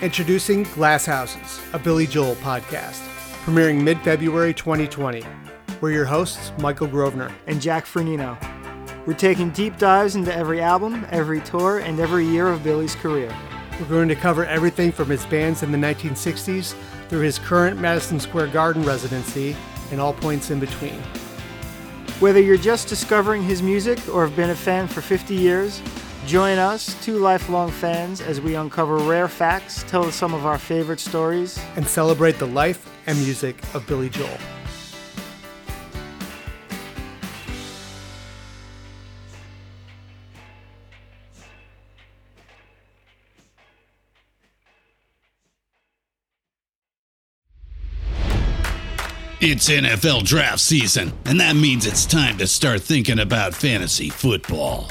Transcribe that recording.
Introducing Glass Houses, a Billy Joel podcast, premiering mid February 2020. We're your hosts, Michael Grosvenor and Jack Firneno. We're taking deep dives into every album, every tour, and every year of Billy's career. We're going to cover everything from his bands in the 1960s through his current Madison Square Garden residency and all points in between. Whether you're just discovering his music or have been a fan for 50 years, Join us, two lifelong fans, as we uncover rare facts, tell some of our favorite stories, and celebrate the life and music of Billy Joel. It's NFL draft season, and that means it's time to start thinking about fantasy football.